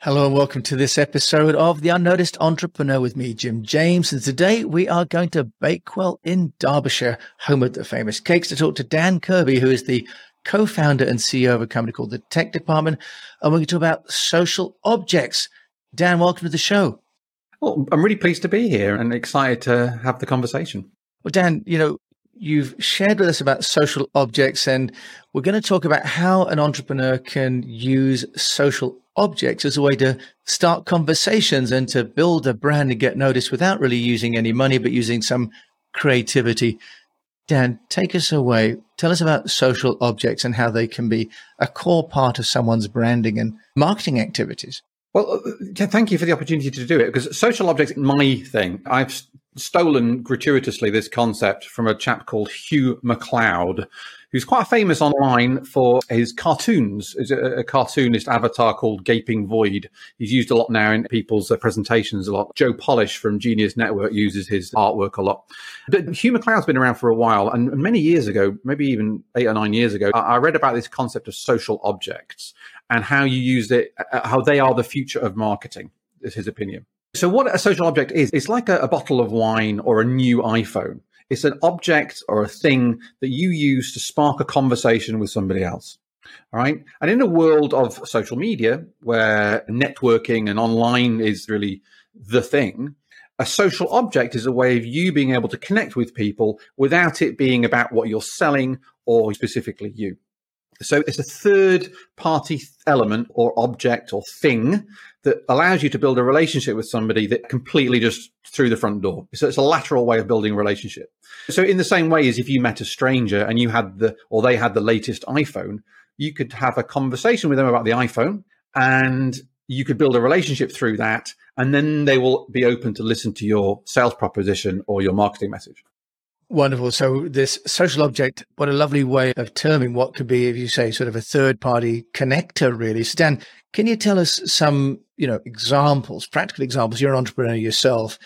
Hello and welcome to this episode of The Unnoticed Entrepreneur with me, Jim James. And today we are going to Bakewell in Derbyshire, home of the famous cakes, to talk to Dan Kirby, who is the co-founder and CEO of a company called the Tech Department. And we're going to talk about social objects. Dan, welcome to the show. Well, I'm really pleased to be here and excited to have the conversation. Well, Dan, you know, you've shared with us about social objects, and we're going to talk about how an entrepreneur can use social objects as a way to start conversations and to build a brand and get noticed without really using any money, but using some creativity. Dan, take us away. Tell us about social objects and how they can be a core part of someone's branding and marketing activities. Well, uh, thank you for the opportunity to do it because social objects, my thing. I've stolen gratuitously this concept from a chap called Hugh MacLeod, who's quite famous online for his cartoons. Is a, cartoonist avatar called Gaping Void. He's used a lot now in people's uh, presentations a lot. Joe Polish from Genius Network uses his artwork a lot. But Hugh MacLeod's been around for a while, and many years ago, maybe even eight or nine years ago, I read about this concept of social objects and how you use it, uh, how they are the future of marketing. Is his opinion. So, what a social object is, it's like a, a, bottle of wine or a new iPhone. It's an object or a thing that you use to spark a conversation with somebody else. All right. And in a world of social media where networking and online is really the thing, a social object is a way of you being able to connect with people without it being about what you're selling or specifically you. So it's a third party element or object or thing that allows you to build a relationship with somebody that completely just through the front door. So it's a lateral way of building a relationship. So in the same way as if you met a stranger and you had the, or they had the latest iPhone, you could have a conversation with them about the iPhone and you could build a relationship through that. And then they will be open to listen to your sales proposition or your marketing message. Wonderful. So this social object, what a lovely way of terming what could be, if you say, sort of a third party connector, really. Dan, can you tell us some, you know, examples, practical examples? You're an entrepreneur yourself.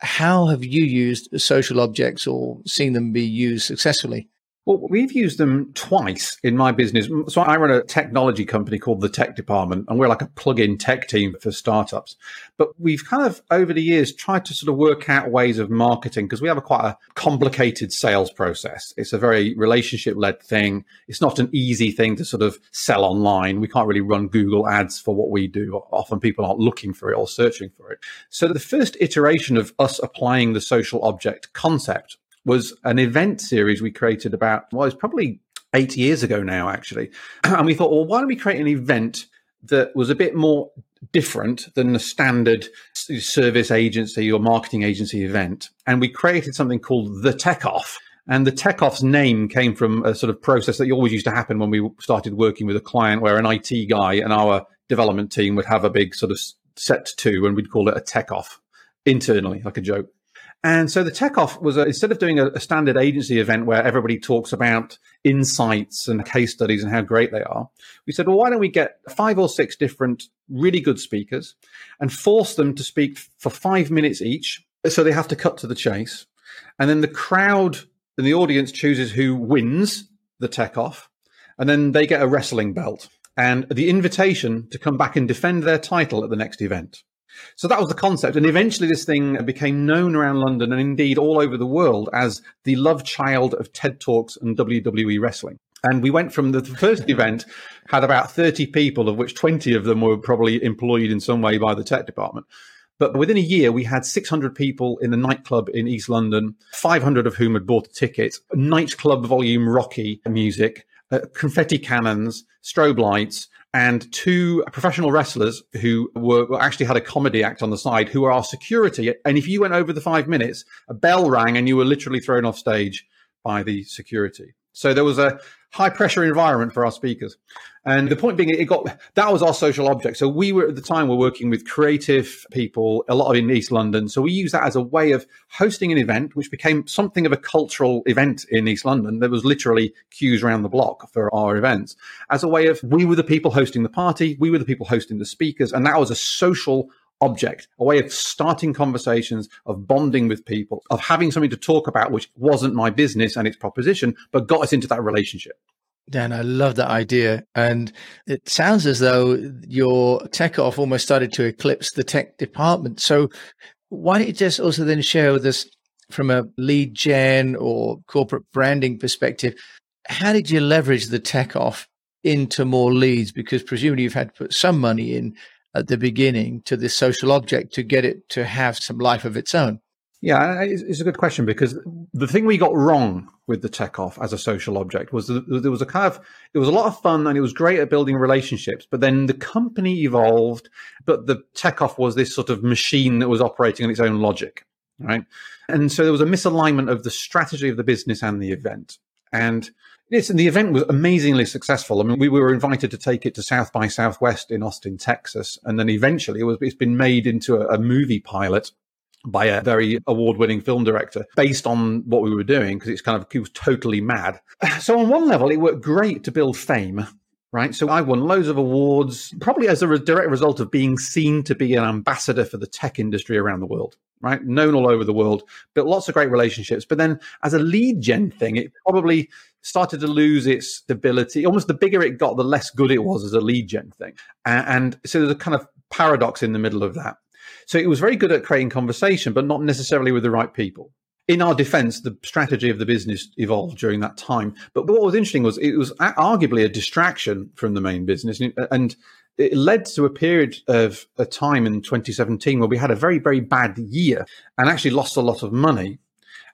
How have you used social objects or seen them be used successfully? Well, we've used them twice in my business. So I run a technology company called the Tech Department, and we're like a plug-in tech team for startups. But we've kind of over the years tried to sort of work out ways of marketing because we have a quite a complicated sales process. It's a very relationship-led thing. It's not an easy thing to sort of sell online. We can't really run Google ads for what we do. Often people aren't looking for it or searching for it. So the first iteration of us applying the social object concept was an event series we created about, well, it's probably eight years ago now, actually. And we thought, well, why don't we create an event that was a bit more different than the standard service agency or marketing agency event? And we created something called the Tech Off. And the Tech Off's name came from a sort of process that always used to happen when we started working with a client where an IT guy and our development team would have a big sort of set to, and we'd call it a Tech Off internally, like a joke. And so the tech off was a, instead of doing a, a, standard agency event where everybody talks about insights and case studies and how great they are, we said, well, why don't we get five or six different really good speakers and force them to speak for five minutes each. So they have to cut to the chase. And then the crowd and the audience chooses who wins the tech off. And then they get a wrestling belt and the invitation to come back and defend their title at the next event. So that was the concept. And eventually this thing became known around London and indeed all over the world as the love child of TED Talks and WWE wrestling. And we went from the first event, had about 30 people, of which 20 of them were probably employed in some way by the tech department. But within a year, we had 600 people in a nightclub in East London, 500 of whom had bought a ticket, nightclub volume Rocky music, uh, confetti cannons, strobe lights, and two professional wrestlers who were actually had a comedy act on the side who were our security. And if you went over the five minutes, a bell rang and you were literally thrown off stage by the security. So there was a high pressure environment for our speakers. And the point being, it got that was our social object. So we were at the time we're working with creative people, a lot of in East London. So we use that as a way of hosting an event, which became something of a cultural event in East London. There was literally queues around the block for our events as a way of we were the people hosting the party, we were the people hosting the speakers, and that was a social object, a way of starting conversations, of bonding with people, of having something to talk about, which wasn't my business and its proposition, but got us into that relationship. Dan, I love that idea. And it sounds as though your tech off almost started to eclipse the tech department. So why don't you just also then share with us from a lead gen or corporate branding perspective, how did you leverage the tech off into more leads? Because presumably you've had to put some money in at the beginning to this social object to get it to have some life of its own. Yeah, it's a good question because the thing we got wrong with the tech off as a social object was that there was a kind of it was a lot of fun and it was great at building relationships, but then the company evolved, but the tech off was this sort of machine that was operating on its own logic, right? And so there was a misalignment of the strategy of the business and the event. And And the event was amazingly successful. I mean, we were invited to take it to South by Southwest in Austin, Texas, and then eventually it was, it's been made into a, a movie pilot by a very award-winning film director based on what we were doing because it's kind of it was totally mad. So on one level, it worked great to build fame. Right. So I won loads of awards, probably as a re- direct result of being seen to be an ambassador for the tech industry around the world, right? Known all over the world, built lots of great relationships. But then as a lead gen thing, it probably started to lose its stability. Almost the bigger it got, the less good it was as a lead gen thing. And, and so there's a kind of paradox in the middle of that. So it was very good at creating conversation, but not necessarily with the right people. In our defense, the strategy of the business evolved during that time. But what was interesting was it was arguably a distraction from the main business. And it led to a period of a time in 2017 where we had a very, very bad year and actually lost a lot of money.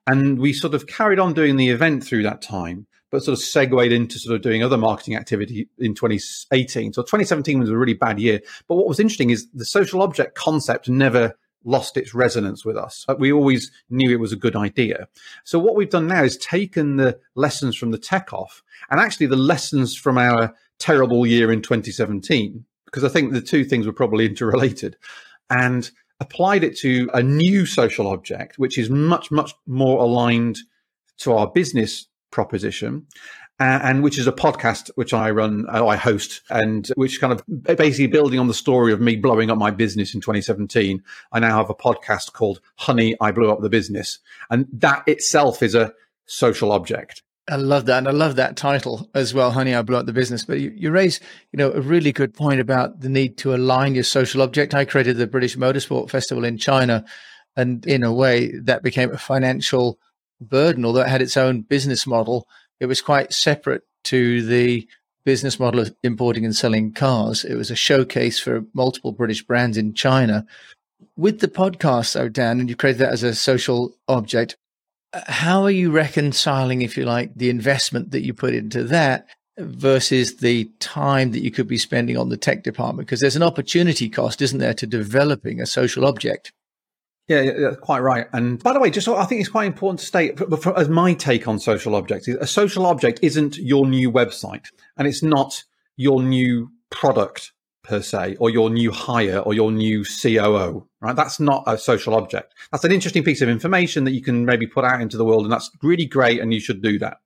And we sort of carried on doing the event through that time but sort of segued into sort of doing other marketing activity in 2018. So 2017 was a really bad year. But what was interesting is the social object concept never lost its resonance with us. Uh, we always knew it was a good idea. So what we've done now is taken the lessons from the tech off and actually the lessons from our terrible year in 2017, because I think the two things were probably interrelated, and applied it to a new social object, which is much, much more aligned to our business proposition. And which is a podcast which I run, uh, I host, and which kind of basically building on the story of me blowing up my business in 2017. I now have a podcast called Honey, I Blew Up the Business. And that itself is a social object. I love that. And I love that title as well, Honey, I Blew Up the Business. But you, you raise, you know, a really good point about the need to align your social object. I created the British Motorsport Festival in China. And in a way, that became a financial burden, although it had its own business model, it was quite separate to the business model of importing and selling cars. It was a showcase for multiple British brands in China. With the podcast, though, Dan, and you created that as a social object, uh, how are you reconciling, if you like, the investment that you put into that versus the time that you could be spending on the tech department? Because there's an opportunity cost, isn't there, to developing a social object? Yeah, yeah, quite right. And by the way, just I think it's quite important to state, as my take on social objects, is a social object isn't your new website, and it's not your new product per se, or your new hire, or your new COO. Right? That's not a social object. That's an interesting piece of information that you can maybe put out into the world, and that's really great, and you should do that.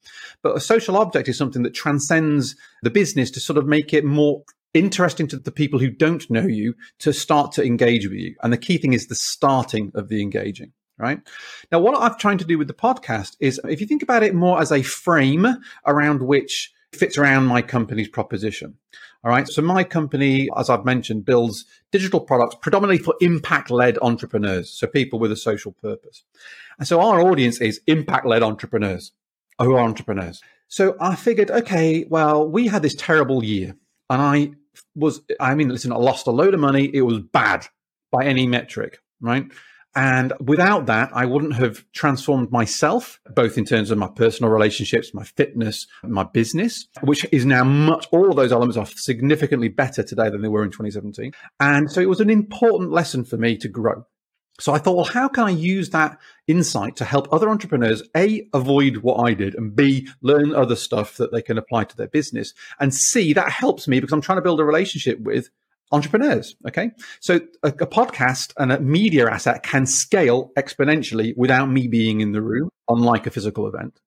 But a social object is something that transcends the business to sort of make it more interesting to the people who don't know you to start to engage with you. And the key thing is the starting of the engaging. Right now, what I've trying to do with the podcast is if you think about it more as a frame around which fits around my company's proposition. All right. So my company, as I've mentioned, builds digital products predominantly for impact led entrepreneurs. So people with a social purpose. And so our audience is impact led entrepreneurs who are entrepreneurs. So I figured, okay, well, we had this terrible year and I was, I mean, listen, I lost a load of money. It was bad by any metric, right? And without that, I wouldn't have transformed myself, both in terms of my personal relationships, my fitness, my business, which is now much, all of those elements are significantly better today than they were in 2017. And so it was an important lesson for me to grow. So I thought, well, how can I use that insight to help other entrepreneurs, A, avoid what I did, and B, learn other stuff that they can apply to their business, and C, that helps me because I'm trying to build a relationship with entrepreneurs. Okay. So a, a, podcast and a media asset can scale exponentially without me being in the room, unlike a physical event.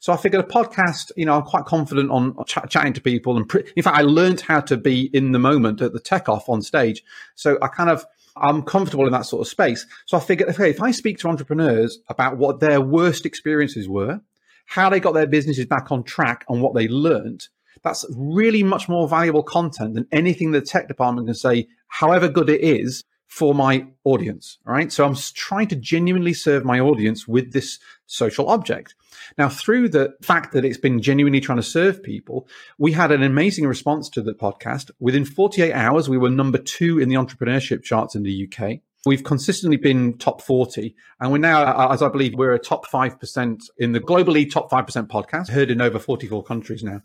So I figured a podcast, you know, I'm quite confident on ch- chatting to people. And pre- in fact, I learned how to be in the moment at the tech off on stage. So I kind of, I'm comfortable in that sort of space. So I figured, okay, if I speak to entrepreneurs about what their worst experiences were, how they got their businesses back on track and what they learned, That's really much more valuable content than anything the tech department can say, however good it is for my audience. Right. So I'm trying to genuinely serve my audience with this social object. Now, through the fact that it's been genuinely trying to serve people, we had an amazing response to the podcast. Within 48 hours, we were number two in the entrepreneurship charts in the UK. We've consistently been top 40, and we're now, as I believe, we're a top 5% in the globally top 5% podcast, heard in over 44 countries now.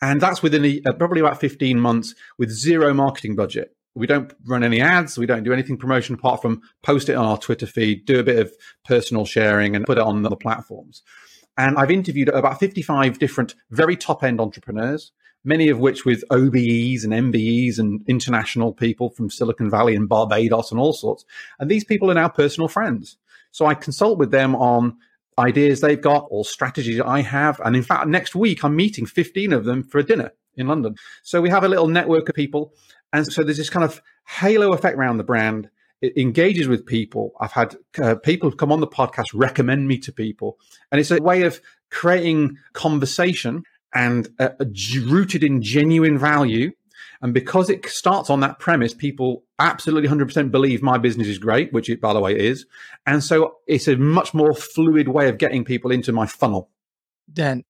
And that's within a, uh, probably about 15 months with zero marketing budget. We don't run any ads. We don't do anything promotion apart from post it on our Twitter feed, do a bit of personal sharing and put it on the platforms. And I've interviewed about 55 different very top end entrepreneurs, many of which with OBEs and MBEs and international people from Silicon Valley and Barbados and all sorts. And these people are now personal friends. So I consult with them on ideas they've got or strategies I have. And in fact, next week, I'm meeting 15 of them for a dinner in London. So we have a little network of people. And so there's this kind of halo effect around the brand it engages with people. I've had uh, people come on the podcast recommend me to people, and it's a way of creating conversation and uh, rooted in genuine value. And because it starts on that premise, people absolutely 100% believe my business is great, which it, by the way, is. And so it's a much more fluid way of getting people into my funnel. Dan,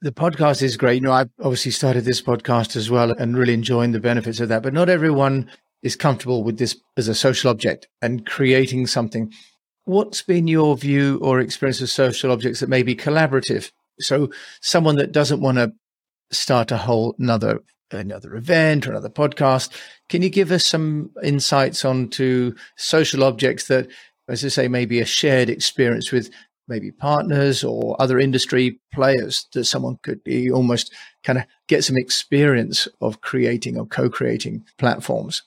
the podcast is great. You know, I've obviously started this podcast as well and really enjoying the benefits of that, but not everyone is comfortable with this as a social object and creating something. What's been your view or experience of social objects that may be collaborative? So someone that doesn't want to start a whole another another event or another podcast, can you give us some insights onto social objects that, as I say, maybe a shared experience with maybe partners or other industry players that someone could be almost kind of get some experience of creating or co-creating platforms?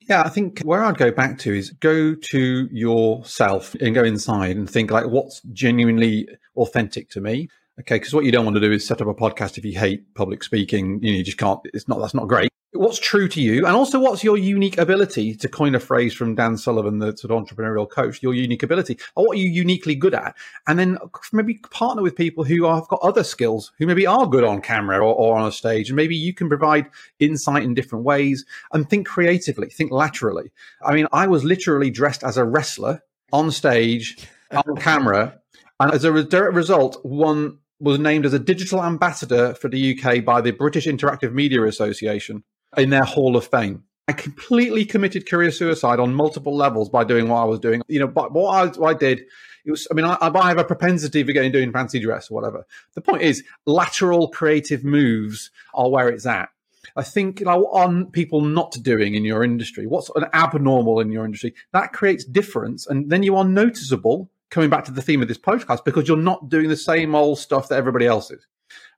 Yeah, I think where I'd go back to is go to yourself and go inside and think like what's genuinely authentic to me. Okay, because what you don't want to do is set up a podcast if you hate public speaking. You, know, you just can't. It's not. That's not great what's true to you and also what's your unique ability to coin a phrase from dan sullivan the sort of entrepreneurial coach your unique ability or what are you uniquely good at? And then maybe partner with people who have got other skills who maybe are good on camera or, or on a stage and maybe you can provide insight in different ways and think creatively think laterally. I mean i was literally dressed as a wrestler on stage on camera and as a direct result one was named as a digital ambassador for the UK by the British Interactive Media Association in their Hall of Fame. I completely committed career suicide on multiple levels by doing what I was doing. You know, but what I, what I did, it was, I mean, I, I have a propensity for getting doing fancy dress or whatever. The point is, lateral creative moves are where it's at. I think like, on people not doing in your industry, what's an abnormal in your industry, that creates difference. And then you are noticeable, coming back to the theme of this podcast, because you're not doing the same old stuff that everybody else is.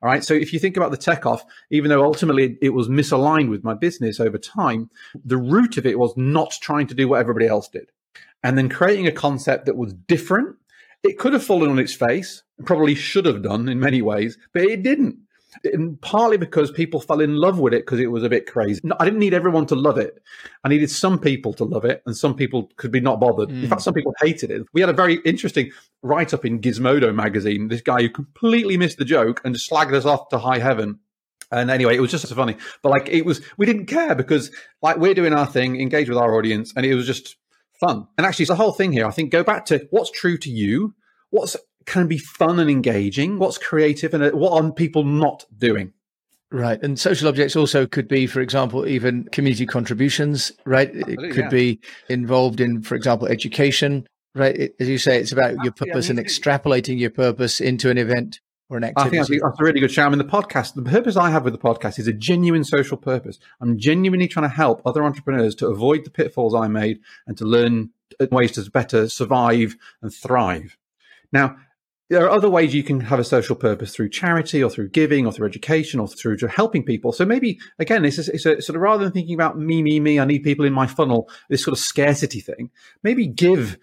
All right. So if you think about the tech off, even though ultimately it was misaligned with my business over time, the root of it was not trying to do what everybody else did. And then creating a concept that was different. It could have fallen on its face, probably should have done in many ways, but it didn't and partly because people fell in love with it because it was a bit crazy. I didn't need everyone to love it. I needed some people to love it, and some people could be not bothered. Mm. In fact, some people hated it. We had a very interesting write up in Gizmodo magazine. This guy who completely missed the joke and just slagged us off to high heaven. And anyway, it was just so funny. But like, it was, we didn't care because like we're doing our thing, engage with our audience, and it was just fun. And actually, it's the whole thing here. I think go back to what's true to you, what's can be fun and engaging, what's creative, and uh, what are people not doing. Right. And social objects also could be, for example, even community contributions, right? Absolutely, it could yeah. be involved in, for example, education, right? It, as you say, it's about your purpose yeah, and extrapolating your purpose into an event or an activity. I think that's a really good shout. I mean, the podcast, the purpose I have with the podcast is a genuine social purpose. I'm genuinely trying to help other entrepreneurs to avoid the pitfalls I made and to learn ways to better survive and thrive. Now, there are other ways you can have a social purpose through charity or through giving or through education or through helping people. So maybe again, it's, it's a, sort of rather than thinking about me, me, me, I need people in my funnel, this sort of scarcity thing, maybe give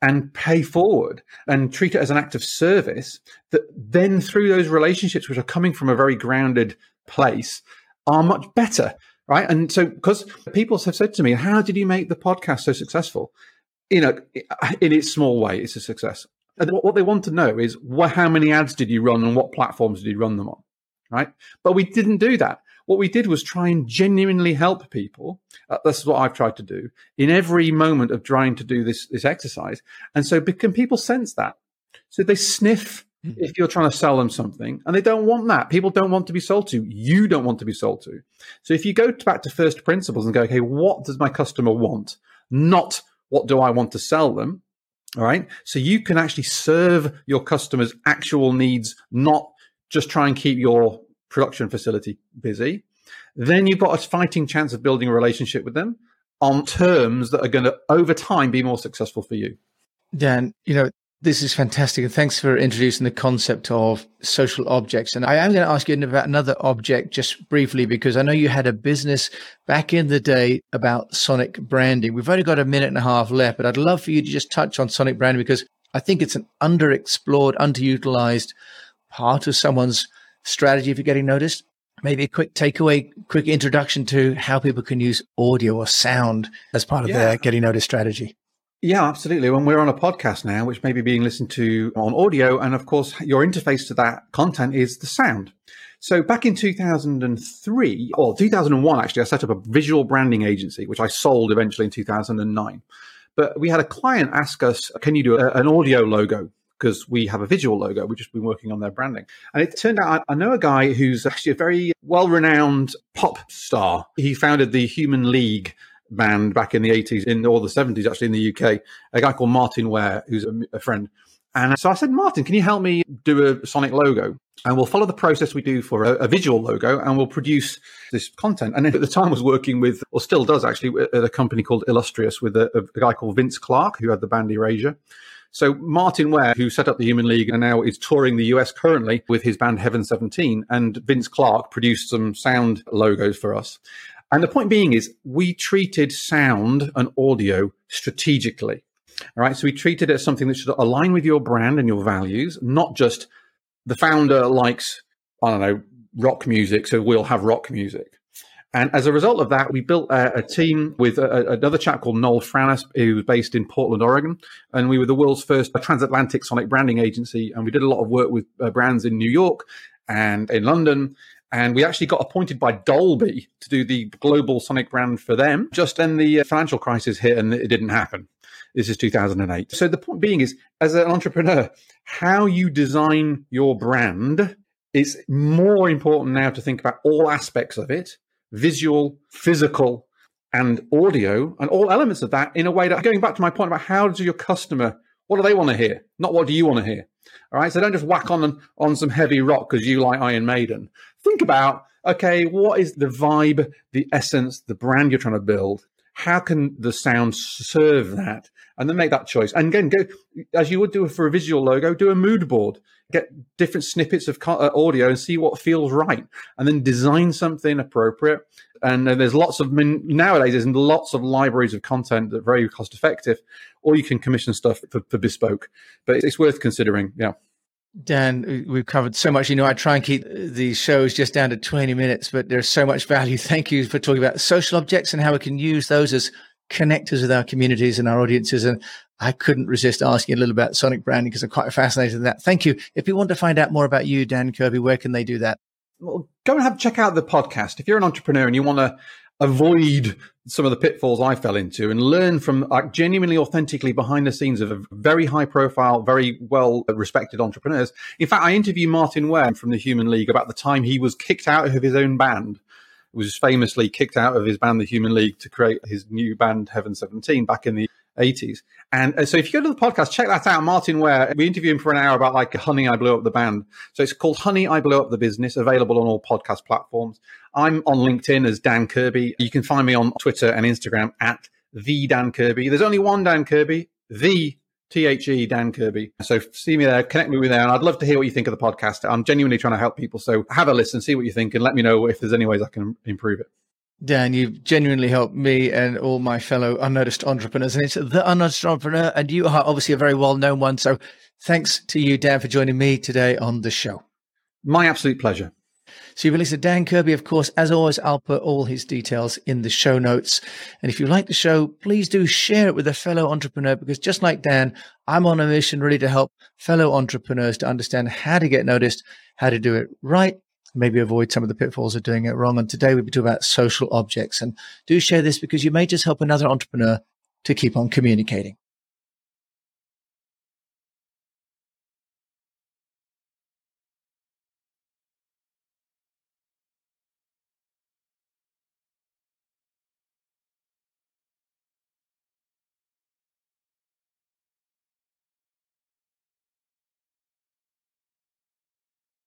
and pay forward and treat it as an act of service that then through those relationships, which are coming from a very grounded place, are much better. Right. And so, because people have said to me, how did you make the podcast so successful? You know, in its small way, it's a success. And what they want to know is well, how many ads did you run and what platforms did you run them on? right? But we didn't do that. What we did was try and genuinely help people. Uh, this is what I've tried to do in every moment of trying to do this, this exercise. And so can people sense that? So they sniff mm-hmm. if you're trying to sell them something and they don't want that. People don't want to be sold to. You don't want to be sold to. So if you go back to first principles and go, okay, what does my customer want? Not what do I want to sell them? All right. So you can actually serve your customers' actual needs, not just try and keep your production facility busy. Then you've got a fighting chance of building a relationship with them on terms that are going to, over time, be more successful for you. Dan, you know, this is fantastic. And thanks for introducing the concept of social objects. And I am going to ask you about another object just briefly, because I know you had a business back in the day about sonic branding. We've only got a minute and a half left, but I'd love for you to just touch on sonic branding because I think it's an underexplored, underutilized part of someone's strategy for getting noticed. Maybe a quick takeaway, quick introduction to how people can use audio or sound as part of yeah. their getting noticed strategy. Yeah, absolutely. When we're on a podcast now, which may be being listened to on audio, and of course, your interface to that content is the sound. So back in 2003, or 2001, actually, I set up a visual branding agency, which I sold eventually in 2009. But we had a client ask us, can you do a, an audio logo? Because we have a visual logo. We've just been working on their branding. And it turned out I know a guy who's actually a very well renowned pop star. He founded the Human League band back in the 80s, in or the 70s, actually in the UK, a guy called Martyn Ware, who's a, a friend. And so I said, Martyn, can you help me do a Sonic logo? And we'll follow the process we do for a, a, visual logo and we'll produce this content. And at the time I was working with, or still does actually, at a company called Illustrious with a, a guy called Vince Clarke, who had the band Erasure. So Martyn Ware, who set up the Human League and now is touring the US currently with his band Heaven 17, and Vince Clarke produced some sound logos for us. And the point being is we treated sound and audio strategically. All right. So we treated it as something that should align with your brand and your values, not just the founder likes, I don't know, rock music. So we'll have rock music. And as a result of that, we built a, a team with a, another chap called Noel Franus, who was based in Portland, Oregon. And we were the world's first transatlantic sonic branding agency. And we did a lot of work with uh, brands in New York and in London and we actually got appointed by Dolby to do the global sonic brand for them. Just then the uh, financial crisis hit and it didn't happen. This is 2008. So the point being is, as an entrepreneur, how you design your brand is more important now to think about all aspects of it visual, physical, and audio, and all elements of that in a way that, going back to my point about how does your customer, what do they want to hear? Not what do you want to hear? All right. So don't just whack on on some heavy rock because you like Iron Maiden. Think about okay, what is the vibe, the essence, the brand you're trying to build? How can the sound serve that? And then make that choice. And again, go as you would do for a visual logo, do a mood board, get different snippets of uh, audio and see what feels right, and then design something appropriate. And uh, there's lots of nowadays there's lots of libraries of content that are very cost effective, or you can commission stuff for, for bespoke. But it's worth considering. Yeah. Dan, we've covered so much. You know, I try and keep these shows just down to 20 minutes, but there's so much value. Thank you for talking about social objects and how we can use those as connectors with our communities and our audiences. And I couldn't resist asking a little about sonic branding because I'm quite fascinated in that. Thank you. If you want to find out more about you, Dan Kirby, where can they do that? Well, go and have check out the podcast. If you're an entrepreneur and you want to avoid some of the pitfalls I fell into and learn from like genuinely authentically behind the scenes of very high profile, very well respected entrepreneurs. In fact, I interviewed Martyn Ware from the Human League about the time he was kicked out of his own band. Was famously kicked out of his band, the Human League, to create his new band, Heaven 17, back in the 80s. And uh, so if you go to the podcast, check that out. Martyn Ware, we interviewed him for an hour about like Honey, I Blew Up the Band. So it's called Honey, I Blew Up the Business, available on all podcast platforms. I'm on LinkedIn as Dan Kirby. You can find me on Twitter and Instagram at the Dan Kirby. There's only one Dan Kirby, the T H E Dan Kirby. So see me there, connect me with there, and I'd love to hear what you think of the podcast. I'm genuinely trying to help people. So have a listen, see what you think, and let me know if there's any ways I can improve it. Dan, you've genuinely helped me and all my fellow unnoticed entrepreneurs. And it's the unnoticed entrepreneur, and you are obviously a very well known one. So thanks to you, Dan, for joining me today on the show. My absolute pleasure. So you've listened to Dan Kirby. Of course, as always, I'll put all his details in the show notes. And if you like the show, please do share it with a fellow entrepreneur because just like Dan, I'm on a mission really to help fellow entrepreneurs to understand how to get noticed, how to do it right, maybe avoid some of the pitfalls of doing it wrong. And today we'll be talking about social objects. And do share this because you may just help another entrepreneur to keep on communicating.